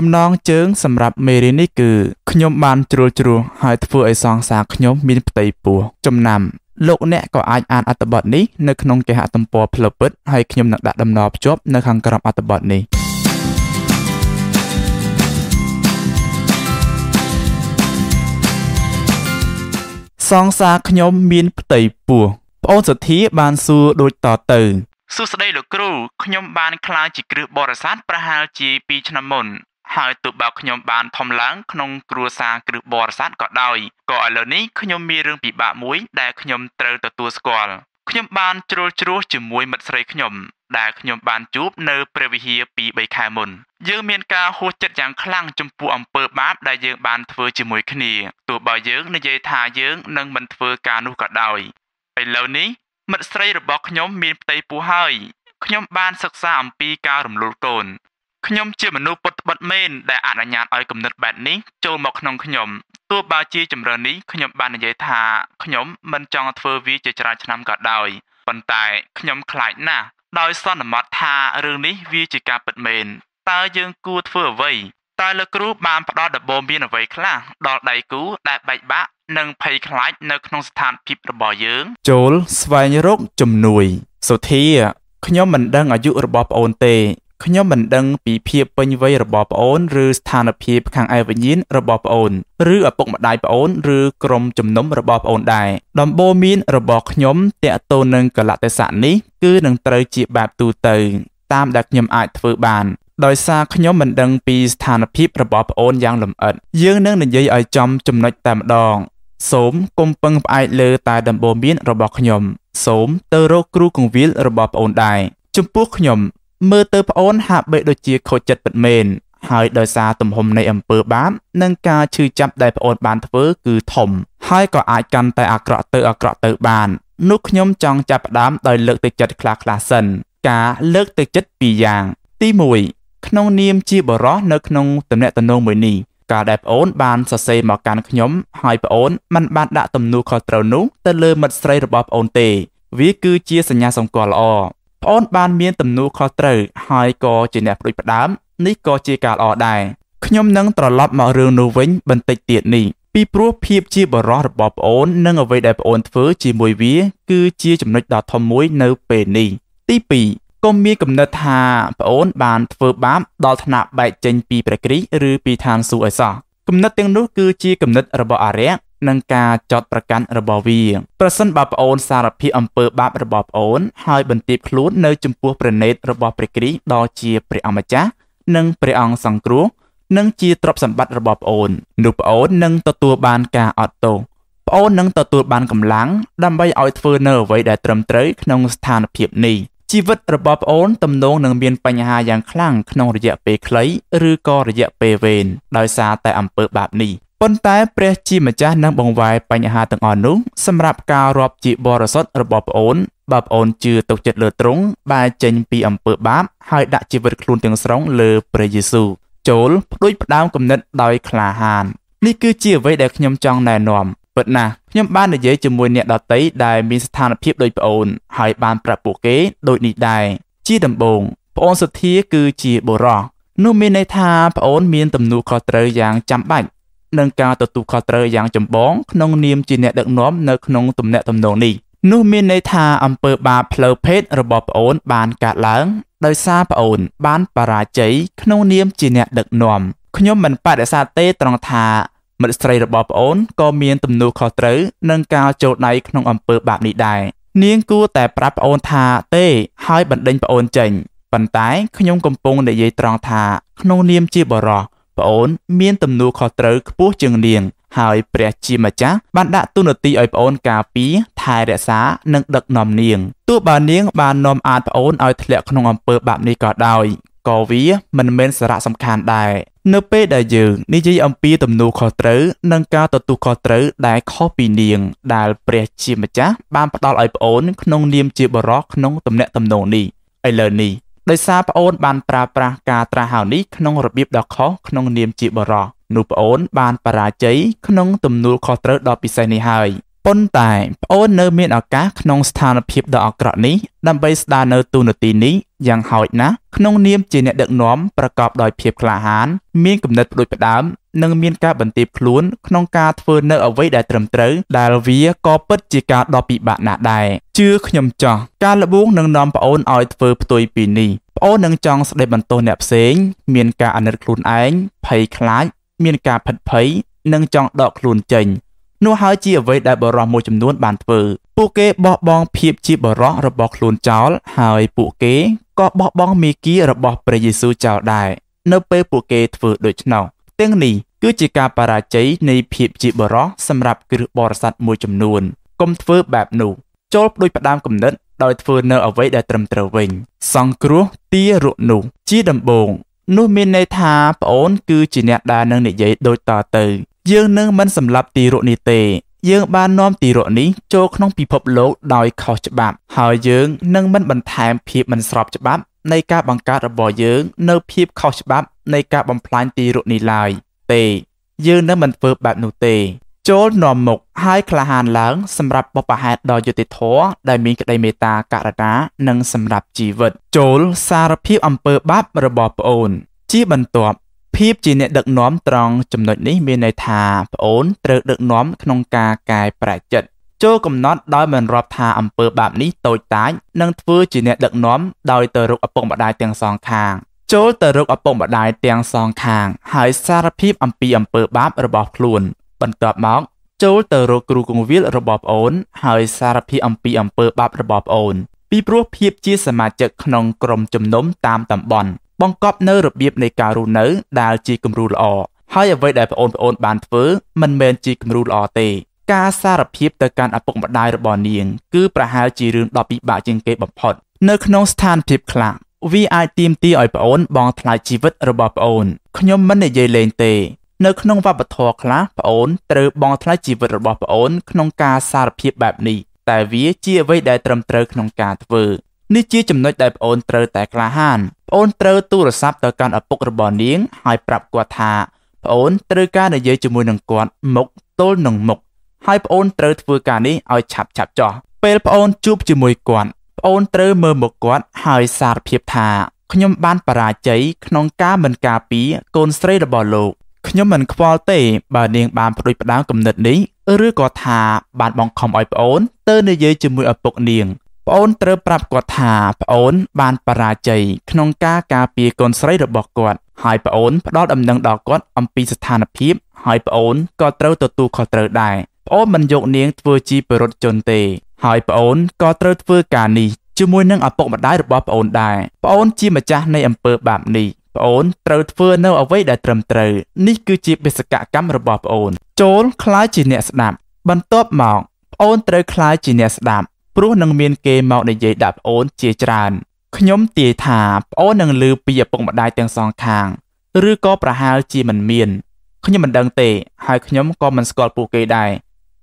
ចំណងជើងសម្រាប់មេរៀននេះគឺខ្ញុំបានជ្រុលជ្រោះហើយធ្វើឲ្យសង្សារខ្ញុំមានផ្ទៃពោះចំណាំលោកអ្នកក៏អាចអានអត្ថបទនេះនៅក្នុងគេហទំព័រផ្លូវពិតហើយខ្ញុំនឹងដាក់ដំណរភ្ជាប់នៅខាងក្រោមអត្ថបទនេះសង្សារខ្ញុំមានផ្ទៃពោះប្អូនសទ្ធាបានសួរដូចតទៅសួស្តីលោកគ្រូខ្ញុំបានក្លាយជាគ្រឹះបរិស័ទប្រហែលជា2ឆ្នាំមុន ហើយទោះបើខ្ញុំបានធំឡើងក្នុងគ្រួសារគ្រឹះបរិស័ទក៏ដោយក៏ឥឡូវនេះខ្ញុំមានរឿងពិបាកមួយដែលខ្ញុំត្រូវទទួលស្គាល់ខ្ញុំបានជ្រុលជ្រោះជាមួយមិត្តស្រីខ្ញុំដែលខ្ញុំបានជួបនៅព្រះវិហារពី3ខែមុនយើងមានការហួសចិត្តយ៉ាងខ្លាំងចំពោះអំពើបាបដែលយើងបានធ្វើជាមួយគ្នាទោះបើយើងនិយាយថាយើងនឹងមិនធ្វើការនោះក៏ដោយឥឡូវនេះមិត្តស្រីរបស់ខ្ញុំមានផ្ទៃពោះហើយខ្ញុំបានសិក្សាអំពីការរំលោភកូន ខ្ញុំជាមនុស្សពុតបិទមែនដែលអនុញ្ញាតឲ្យគំនិតបែបនេះចូលមកក្នុងខ្ញុំទោះបើជាជំរឿននេះខ្ញុំបាននិយាយថាខ្ញុំមិនចង់ធ្វើវាជាច្រើនឆ្នាំក៏ដោយប៉ុន្តែខ្ញុំខ្លាចណាស់ដោយសន្មត់ថារឿងនេះវាជាការពិតមែនតើយើងគួរធ្វើអ្វីតើលោកគ្រូបានផ្ដល់ដំបូន្មានអ្វីខ្លះដល់ដៃគូដែលបែកបាក់និងភ័យខ្លាចនៅក្នុងស្ថានភាពរបស់យើងចូលស្វែងរកជំនួយសុធាខ្ញុំមិនដឹងអាយុរបស់ប្អូនទេ ខ្ញុំមិនដឹងពីភាពពេញវ័យរបស់ប្អូនឬស្ថានភាពខាងឯវិញ្ញាណរបស់ប្អូនឬឪពុកម្ដាយប្អូនឬក្រុមជំនុំរបស់ប្អូនដែរដំបូន្មានរបស់ខ្ញុំតាក់ទងនឹងកលៈទេសៈនេះគឺនឹងត្រូវជាបែបទូទៅ តាមដែលខ្ញុំអាចធ្វើបានដោយសារខ្ញុំមិនដឹងពីស្ថានភាពរបស់ប្អូនយ៉ាងលម្អិតយើងនឹងនិយាយឲ្យចំចំណុចតែម្ដងសូមកុំពឹងផ្អែកលើតែដំបូន្មានរបស់ខ្ញុំ សូមទៅរកគ្រូកងវិលរបស់ប្អូនដែរចំពោះខ្ញុំ មើលទៅប្អូនហាក់បីដូចជាខូចចិត្តពិតមែនហើយដោយសារទំហំនៃអំពើបាបនិងការឈឺចាប់ដែលប្អូនបានធ្វើគឺធំ ហើយក៏អាចកាន់តែអាក្រក់ទៅអាក្រក់ទៅបាននោះខ្ញុំចង់ចាប់ផ្ដើមដោយលើកទឹកចិត្តខ្លះៗសិន ការលើកទឹកចិត្តពីរយ៉ាង ទី1ក្នុងនាមជាបរិសនៅក្នុងតំណែងតំណងមួយនេះកាលដែលប្អូនបានសរសេរមកកាន់ខ្ញុំហើយប្អូនមិនបានដាក់ទំនួលខុសត្រូវនោះទៅលើមិត្តស្រីរបស់ប្អូនទេ វាគឺជាសញ្ញាសម្គាល់ល្អ ប្អូនបានមានទំនួលខុសត្រូវហើយក៏ជាអ្នកផ្ដួចផ្ដើមនេះក៏ជាការល្អដែរខ្ញុំនឹងត្រឡប់មករឿងនោះវិញបន្តិចទៀតនេះពីព្រោះភាពជាបរិសរបស់ប្អូននិងអ្វីដែលប្អូនធ្វើជាមួយវា គឺជាចំណុចដ៏ធំមួយនៅពេលនេះទី2កុំមានគំនិតថាប្អូនបានធ្វើបាបដល់ថ្នាក់បែកចេញពីព្រះគ្រីស្ទឬពីឋានសួគ៌អីសោះគំនិតទាំងនោះគឺជាគំនិតរបស់អរិយ និងការចោតប្រកាន់របស់វាប្រសិនបើប្អូនសារភាពអំពើបាបរបស់ប្អូន ហើយបន្ទាបខ្លួននៅចំពោះព្រះនេតរបស់ព្រះគ្រីស្ទដ៏ជាព្រះអម្ចាស់និងព្រះអង្គសង្គ្រោះនិងជាទ្រព្យសម្បត្តិរបស់ប្អូននោះប្អូននឹងទទួលបានការអត់ទោសប្អូននឹងទទួលបានកម្លាំងដើម្បីឲ្យធ្វើនៅអ្វីដែលត្រឹមត្រូវក្នុងស្ថានភាពនេះជីវិតរបស់ប្អូនទំនងនឹងមានបញ្ហាយ៉ាងខ្លាំងក្នុងរយៈពេលខ្លីឬក៏រយៈពេលវែងដោយសារតែអំពើបាបនេះ ប៉ុន្តែព្រះជាម្ចាស់នឹងបង្វែរបញ្ហាទាំងអស់នោះសម្រាប់ការរាប់ជាបរិសុទ្ធរបស់ប្អូនបើប្អូនជឿទុកចិត្តលើទ្រង់បែរចេញពីអំពើបាបហើយដាក់ជីវិតខ្លួនទាំងស្រុងលើព្រះយេស៊ូវចូលផ្ដួចផ្ដើមគំនិតដោយក្លាហាននេះគឺជាអ្វីដែលខ្ញុំចង់ណែនាំពិតណាស់ខ្ញុំបាននិយាយជាមួយអ្នកដតីដែលមានស្ថានភាពដូចប្អូនហើយបានប្រាប់ពួកគេដូចនេះដែរជាដំបូងប្អូនសុធាគឺជាបុរសនោះមានន័យថាប្អូនមានទំនួលខុសត្រូវយ៉ាងចាំបាច់ និងការទទួលខុសត្រូវយ៉ាងចម្បងក្នុងនាមជាអ្នកដឹកនាំនៅក្នុងទំនាក់ទំនងនេះនោះមានន័យថាអំពើបាបផ្លូវភេទរបស់ប្អូនបានកើតឡើង ដោយសារប្អូនបានបរាជ័យក្នុងនាមជាអ្នកដឹកនាំខ្ញុំមិនបដិសេធទេត្រង់ថាមិត្តស្រីរបស់ប្អូនក៏មានទំនួលខុសត្រូវនឹងការចូលដៃក្នុងអំពើបាបនេះដែរនាងគួរតែប្រាប់ប្អូនថាទេហើយបណ្ដេញប្អូនចេញប៉ុន្តែខ្ញុំកំពុងនិយាយត្រង់ថាក្នុងនាមជាបរិស ប្អូនមានទំនួលខុសត្រូវខ្ពស់ជាងនាង ហើយព្រះជាម្ចាស់បានដាក់ទូនាទីឲ្យប្អូនការពារថែរក្សានិងដឹកនាំនាងទោះបើនាងបាននាំអាចប្អូនឲ្យធ្លាក់ក្នុងអំពើបាបនេះក៏ដោយក៏វាមិនមែនសារៈសំខាន់ដែរនៅពេលដែលយើងនិយាយអំពីទំនួលខុសត្រូវនិងការទទួលខុសត្រូវដែលខុសពីនាង ដែលព្រះជាម្ចាស់បានផ្ដល់ឲ្យប្អូនក្នុងនាមជាបរិសក្នុងទំនាក់ទំនងនេះឥឡូវនេះ ដោយសារប្អូនបានប្រើប្រាស់ការត្រាស់ហៅនេះក្នុងរបៀបដ៏ខុសក្នុងនាមជាបរិសនោះប្អូនបានបរាជ័យក្នុងទំនួលខុសត្រូវដ៏ពិសេសនេះហើយ ប៉ុន្តែប្អូននៅមានឱកាសក្នុងស្ថានភាពដ៏អាក្រក់នេះដើម្បីស្ដារនៅទូនាទីនេះយ៉ាងហោចណាស់ក្នុងនាមជាអ្នកដឹកនាំប្រកបដោយភាពក្លាហាន មានគំនិតផ្ដួចផ្ដើមនិងមានការបន្ទាបខ្លួនក្នុងការធ្វើនៅអ្វីដែលត្រឹមត្រូវដែលវាក៏ពិតជាការដ៏ពិបាកណាស់ដែរជឿខ្ញុំចោះការលបួងនឹងនាំប្អូនឲ្យធ្វើផ្ទុយពីនេះប្អូននឹងចង់ស្ដីបន្ទោសអ្នកផ្សេង មានការអាណិតខ្លួនឯងភ័យខ្លាច មានការភិតភ័យនិងចង់ដកខ្លួនចេញ នោះហើយជាអ្វីដែលបរិះមួយចំនួនបានធ្វើពួកគេបោះបង់ភាពជាបរិះរបស់ខ្លួនចោល ហើយពួកគេក៏បោះបង់មេគារបស់ព្រះយេស៊ូវចោលដែរនៅពេលពួកគេធ្វើដូច្នោះទាំងនេះគឺជាការបរាជ័យនៃភាពជាបរិះសម្រាប់គ្រឹះបរិស័ទមួយចំនួនកុំធ្វើបែបនោះចូលផ្ដួចផ្ដើមគំនិតដោយធ្វើនៅអ្វីដែលត្រឹមត្រូវវិញ សង្គ្រោះទារកនោះជាដំបូងនោះមានន័យថាប្អូនគឺជាអ្នកដែលនឹងនិយាយដូចតទៅ យើងនឹងមិនសម្លាប់ទីរកនេះទេយើងបាននាំទីរកនេះចូលក្នុងពិភពលោកដោយខុសច្បាប់ ហើយយើងនឹងមិនបន្ថែមភាពមិនស្របច្បាប់នៃការបង្កើតរបស់យើងនៅភាពខុសច្បាប់នៃការបំផ្លាញទីរកនេះឡើយទេយើងនឹងមិនធ្វើបែបនោះទេ ចូលនាំមុខហើយក្លាហានឡើងសម្រាប់បបផហេតដ៏យុត្តិធម៌ដែលមានក្តីមេត្តាករុណានិងសម្រាប់ជីវិត ចូលសារភាពអំពើបាបរបស់ប្អូន ជាបន្ទាប់ ភាពជាអ្នកដឹកនាំត្រង់ចំណុចនេះមានន័យថាប្អូនត្រូវដឹកនាំក្នុងការកែប្រែចិត្តចូលកំណត់ដោយមិនរាប់ថាអំពើបាបនេះតូចតាចនិងធ្វើជាអ្នកដឹកនាំដោយទៅរកឪពុកម្ដាយទាំងសងខាងចូលទៅរកឪពុកម្ដាយទាំងសងខាង ហើយសារភាពអំពីអំពើបាបរបស់ខ្លួន បន្ទាប់មកចូលទៅរកគ្រូគង្វាលរបស់ប្អូន ហើយសារភាពអំពីអំពើបាបរបស់ប្អូន ពីព្រោះភាពជាសមាជិកក្នុងក្រុមជំនុំតាមតំបន់ បង្កប់នៅរបៀបនៃការរស់នៅដែលជាគំរូល្អហើយអ្វីដែលប្អូនប្អូនបានធ្វើមិនមែនជាគំរូល្អទេការសារភាពទៅកាន់ឪពុកម្ដាយរបស់នាង គឺប្រហែលជារឿងដ៏ពិបាកជាងគេបំផុត នៅក្នុងស្ថានភាពខ្លះវាអាចទាមទារឲ្យប្អូនបង់ថ្លៃជីវិតរបស់ប្អូនខ្ញុំមិននិយាយលេងទេនៅក្នុងវប្បធម៌ខ្លះប្អូនត្រូវបង់ថ្លៃជីវិតរបស់ប្អូនក្នុងការសារភាពបែបនេះតែវាជាអ្វីដែលត្រឹមត្រូវក្នុងការធ្វើ នេះជាចំណុចដែលប្អូនត្រូវតែក្លាហានប្អូនត្រូវទូរស័ព្ទទៅកាន់ឪពុករបស់នាងហើយប្រាប់គាត់ថាប្អូនត្រូវការនិយាយជាមួយនឹងគាត់មុខទល់នឹងមុខហើយប្អូនត្រូវធ្វើការនេះឲ្យឆាប់ឆាប់ចោះពេលប្អូនជួបជាមួយគាត់ប្អូនត្រូវមើលមុខគាត់ហើយសារភាពថាខ្ញុំបានបរាជ័យក្នុងការមិនការពារកូនស្រីរបស់លោកខ្ញុំមិនខ្វល់ទេបើនាងបានផ្ដួចផ្ដើមគំនិតនេះឬក៏ថាបានបង្ខំឲ្យប្អូនទៅនិយាយជាមួយឪពុកនាង ប្អូនត្រូវប្រាប់គាត់ថាប្អូនបានបរាជ័យក្នុងការការពារកូនស្រីរបស់គាត់ហើយប្អូនផ្ដល់ដំណឹងដល់គាត់អំពីស្ថានភាពហើយប្អូនក៏ត្រូវទទួលខុសត្រូវដែរប្អូនមិនយកនាងធ្វើជាបរិវត្តជនទេ ហើយប្អូនក៏ត្រូវធ្វើការនេះជាមួយនឹងឪពុកម្ដាយរបស់ប្អូនដែរប្អូនជាម្ចាស់នៃអំពើបាបនេះប្អូនត្រូវធ្វើនៅអ្វីដែលត្រឹមត្រូវនេះគឺជាបេសកកម្មរបស់ប្អូន ចូលខ្លាយជាអ្នកស្ដាប់បន្ទាប់មកប្អូនត្រូវខ្លាយជាអ្នកស្ដាប់ ព្រោះនឹងមានគេមកនិយាយដាក់ប្អូនជាច្រើនខ្ញុំទាយថាប្អូននឹងឮពីឪពុកម្ដាយទាំងសងខាង ឬក៏ប្រហែលជាមិនមានខ្ញុំមិនដឹងទេ ហើយខ្ញុំក៏មិនស្គាល់ពួកគេដែរ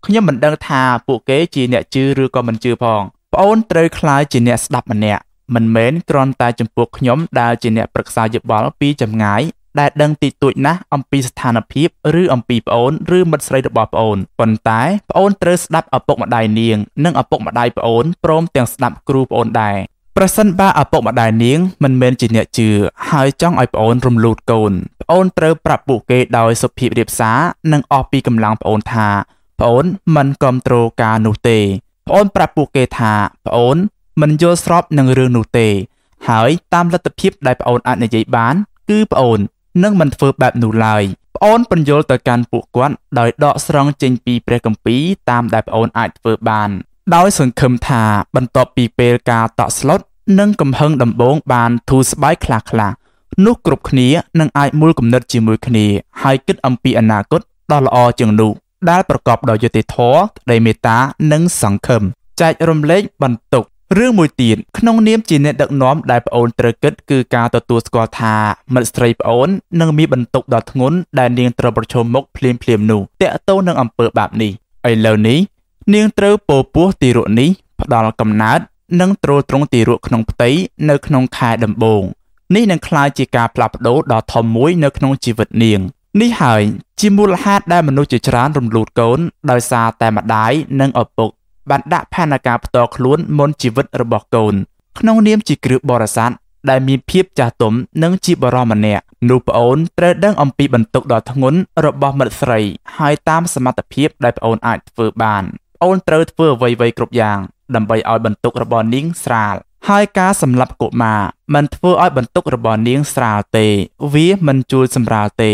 ខ្ញុំមិនដឹងថាពួកគេជាអ្នកជឿឬក៏មិនជឿផងប្អូនត្រូវខ្លាយជាអ្នកស្ដាប់ម្នាក់មិនមែនគ្រាន់តែចំពោះខ្ញុំដែលជាអ្នកប្រឹក្សាយោបល់ពីចម្ងាយ ដែលដឹងតិចតួចណាស់អំពីស្ថានភាពឬអំពីប្អូនឬមិត្តស្រីរបស់ប្អូនប៉ុន្តែប្អូនត្រូវស្ដាប់ឪពុកម្ដាយនាង និងឪពុកម្ដាយប្អូនព្រមទាំងស្ដាប់គ្រូប្អូនដែរប្រសិនបើឪពុកម្ដាយនាងមិនមែនជាអ្នកជឿហើយចង់ឲ្យប្អូនរំលូតកូនប្អូនត្រូវប្រាប់ពួកគេដោយសុភាពរាបសារនិងអស់ពីកម្លាំងប្អូនថាប្អូនមិនគ្រប់គ្រងការនោះទេប្អូនប្រាប់ពួកគេថាប្អូនមិនយល់ស្របនឹងរឿងនោះទេ ហើយតាមលទ្ធភាពដែលប្អូនអាចនិយាយបាន គឺប្អូន នឹងមិនធ្វើបែបនោះឡើយប្អូនពន្យល់ទៅកាន់ពួកគាត់ដោយដកស្រង់ចេញពីព្រះគម្ពីរតាមដែលប្អូនអាចធ្វើបាន ដោយសង្ឃឹមថាបន្ទាប់ពីពេលការតក់ស្លុតនិងកំហឹងដំបងបានធូរស្បើយខ្លះខ្លះនោះគ្រប់គ្នានឹងអាចមូលគំនិតជាមួយគ្នាហើយគិតអំពីអនាគតដ៏ល្អជាងនោះដែលប្រកបដោយយុត្តិធម៌ក្តីមេត្តានិងសង្ឃឹមចែករំលែកបន្ទុក រឿងមួយទៀតក្នុងនាមជាអ្នកដឹកនាំដែលប្អូនត្រូវគិតគឺការទទួលស្គាល់ថាមិត្តស្រីប្អូននឹងមានបន្ទុកដ៏ធ្ងន់ដែលនាងត្រូវប្រឈមមុខភ្លាមភ្លាមនោះតាក់ទងនឹងអំពើបាបនេះឥឡូវនេះនាងត្រូវពោពោះទីរក់នេះផ្ដល់កំណើតនិងទ្រទ្រង់ទីរក់ក្នុងផ្ទៃនៅក្នុងខែដំបូងនេះនឹងក្លាយជាការផ្លាស់ប្ដូរដ៏ធំមួយនៅក្នុងជីវិតនាងនេះហើយជាមូលហេតុដែលមនុស្សជាច្រើនរំលូតកូនដោយសារតែម្ដាយនិងឪពុក បានដាក់ផែនការផ្ទាល់ខ្លួនមុនជីវិតរបស់កូន ក្នុងនាមជាគ្រឹះបរិស័ទដែលមានភាពចាស់ទុំនិងជាបរិម្នាក់នោះប្អូនត្រូវដឹងអំពីបន្ទុកដ៏ធ្ងន់របស់មិត្តស្រីហើយតាមសមត្ថភាពដែលប្អូនអាចធ្វើបានប្អូនត្រូវធ្វើអ្វីៗគ្រប់យ៉ាងដើម្បីឲ្យបន្ទុករបស់នាងស្រាលហើយការសម្លាប់កុមារមិនធ្វើឲ្យបន្ទុករបស់នាងស្រាលទេ វាមិនជួយសម្រាលទេ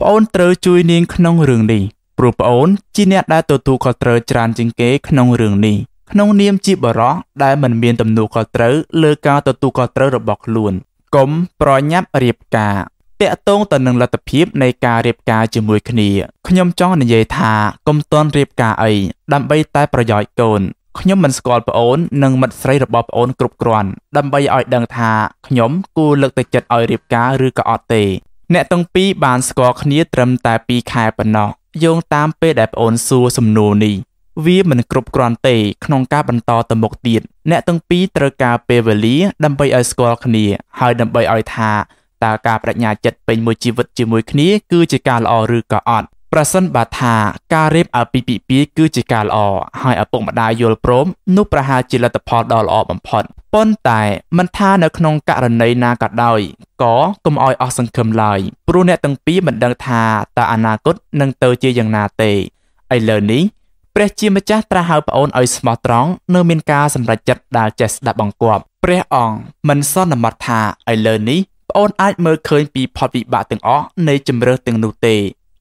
ប្អូនត្រូវជួយនាងក្នុងរឿងនេះ ព្រោះប្អូនជាអ្នកដែលទទួលខុសត្រូវច្រើនជាងគេក្នុងរឿងនេះក្នុងនាមជាបរិសដែលមិនមានទំនួលខុសត្រូវលើការទទួលខុសត្រូវរបស់ខ្លួនកុំប្រញាប់រៀបការតាក់ទងទៅនឹងលទ្ធភាពនៃការរៀបការជាមួយគ្នាខ្ញុំចង់និយាយថាកុំតន់រៀបការអីដើម្បីតែប្រយោជន៍កូនខ្ញុំមិនស្គាល់ប្អូននិងមិត្តស្រីរបស់ប្អូនគ្រប់គ្រាន់ដើម្បីឲ្យដឹងថាខ្ញុំគួរលើកទឹកចិត្តឲ្យរៀបការឬក៏អត់ទេ អ្នកទាំងពីរបានស្គាល់គ្នាត្រឹមតែ2ខែប៉ុណ្ណោះ យោងតាមពេលដែលប្អូនសួរសំណួរនេះវាមិនគ្រប់គ្រាន់ទេក្នុងការបន្តទៅមុខទៀតអ្នកទាំងពីរត្រូវការពេលវេលាដើម្បីឲ្យស្គាល់គ្នា ហើយដើម្បីឲ្យថាតើការបដិញ្ញាចិត្តពេញមួយជីវិតជាមួយគ្នាគឺជាការល្អឬក៏អត់ ប្រសិនបើថាការរៀបអាពាហ៍ពិពាហ៍គឺជាការល្អហើយឪពុកម្ដាយយល់ព្រមនោះប្រហែលជាលទ្ធផលដ៏ល្អបំផុតប៉ុន្តែមិនថានៅក្នុងករណីណាក៏ដោយក៏កុំឲ្យអស់សង្ឃឹមឡើយព្រោះអ្នកទាំងពីរមិនដឹងថាតើអនាគតនឹងទៅជាយ៉ាងណាទេឥឡូវនេះព្រះជាម្ចាស់ត្រាស់ហៅប្អូនឲ្យស្មោះត្រង់នៅមានការសម្រេចចិត្តដែលចេះស្ដាប់បង្គាប់ព្រះអង្គមិនសន្មត់ថាឥឡូវនេះប្អូនអាចមើលឃើញពីផលវិបាកទាំងអស់នៃជំរើសទាំងនោះទេ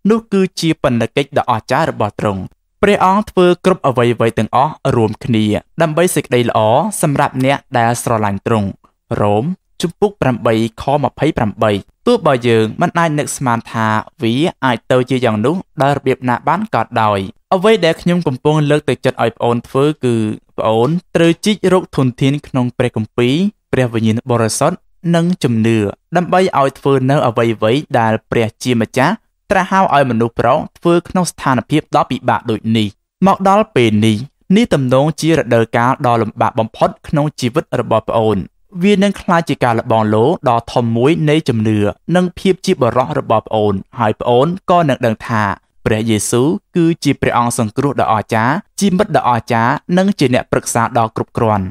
នោះគឺជាបណ្ឌកិច្ចដ៏អស្ចារ្យរបស់ទ្រង់ព្រះអង្គធ្វើគ្រប់អ្វីៗទាំងអស់រួមគ្នា ដើម្បីសេចក្តីល្អសម្រាប់អ្នកដែលស្រឡាញ់ទ្រង់រ៉ូមជំពូក8ខ28ទោះបើយើងមិនអាចនឹកស្មានថាវាអាចទៅជាយ៉ាងនោះដោយរបៀបណាបានក៏ដោយអ្វីដែលខ្ញុំកំពុងលើកទឹកចិត្តឲ្យប្អូនធ្វើគឺប្អូនត្រូវជីករកធនធានក្នុងព្រះគម្ពីរព្រះវិញ្ញាណបរិសុទ្ធនិងជំនឿដើម្បីឲ្យធ្វើនៅអ្វីៗដែលព្រះជាម្ចាស់ ត្រាស់ហៅឲ្យមនុស្សប្រុសធ្វើក្នុងស្ថានភាពដ៏ពិបាកដូចនេះមកដល់ពេលនេះនេះទំនងជារដូវកាលដ៏លំបាកបំផុតក្នុងជីវិតរបស់ប្អូន វានឹងក្លាយជាការលបងលោដ៏ធំមួយនៃជំនឿនិងភាពជាបរិសុទ្ធរបស់ប្អូន ហើយប្អូនក៏នឹងដឹងថាព្រះយេស៊ូវគឺជាព្រះអង្គសង្គ្រោះដ៏អស្ចារ្យជាមិត្តដ៏អស្ចារ្យនិងជាអ្នកប្រឹក្សាដ៏គ្រប់គ្រាន់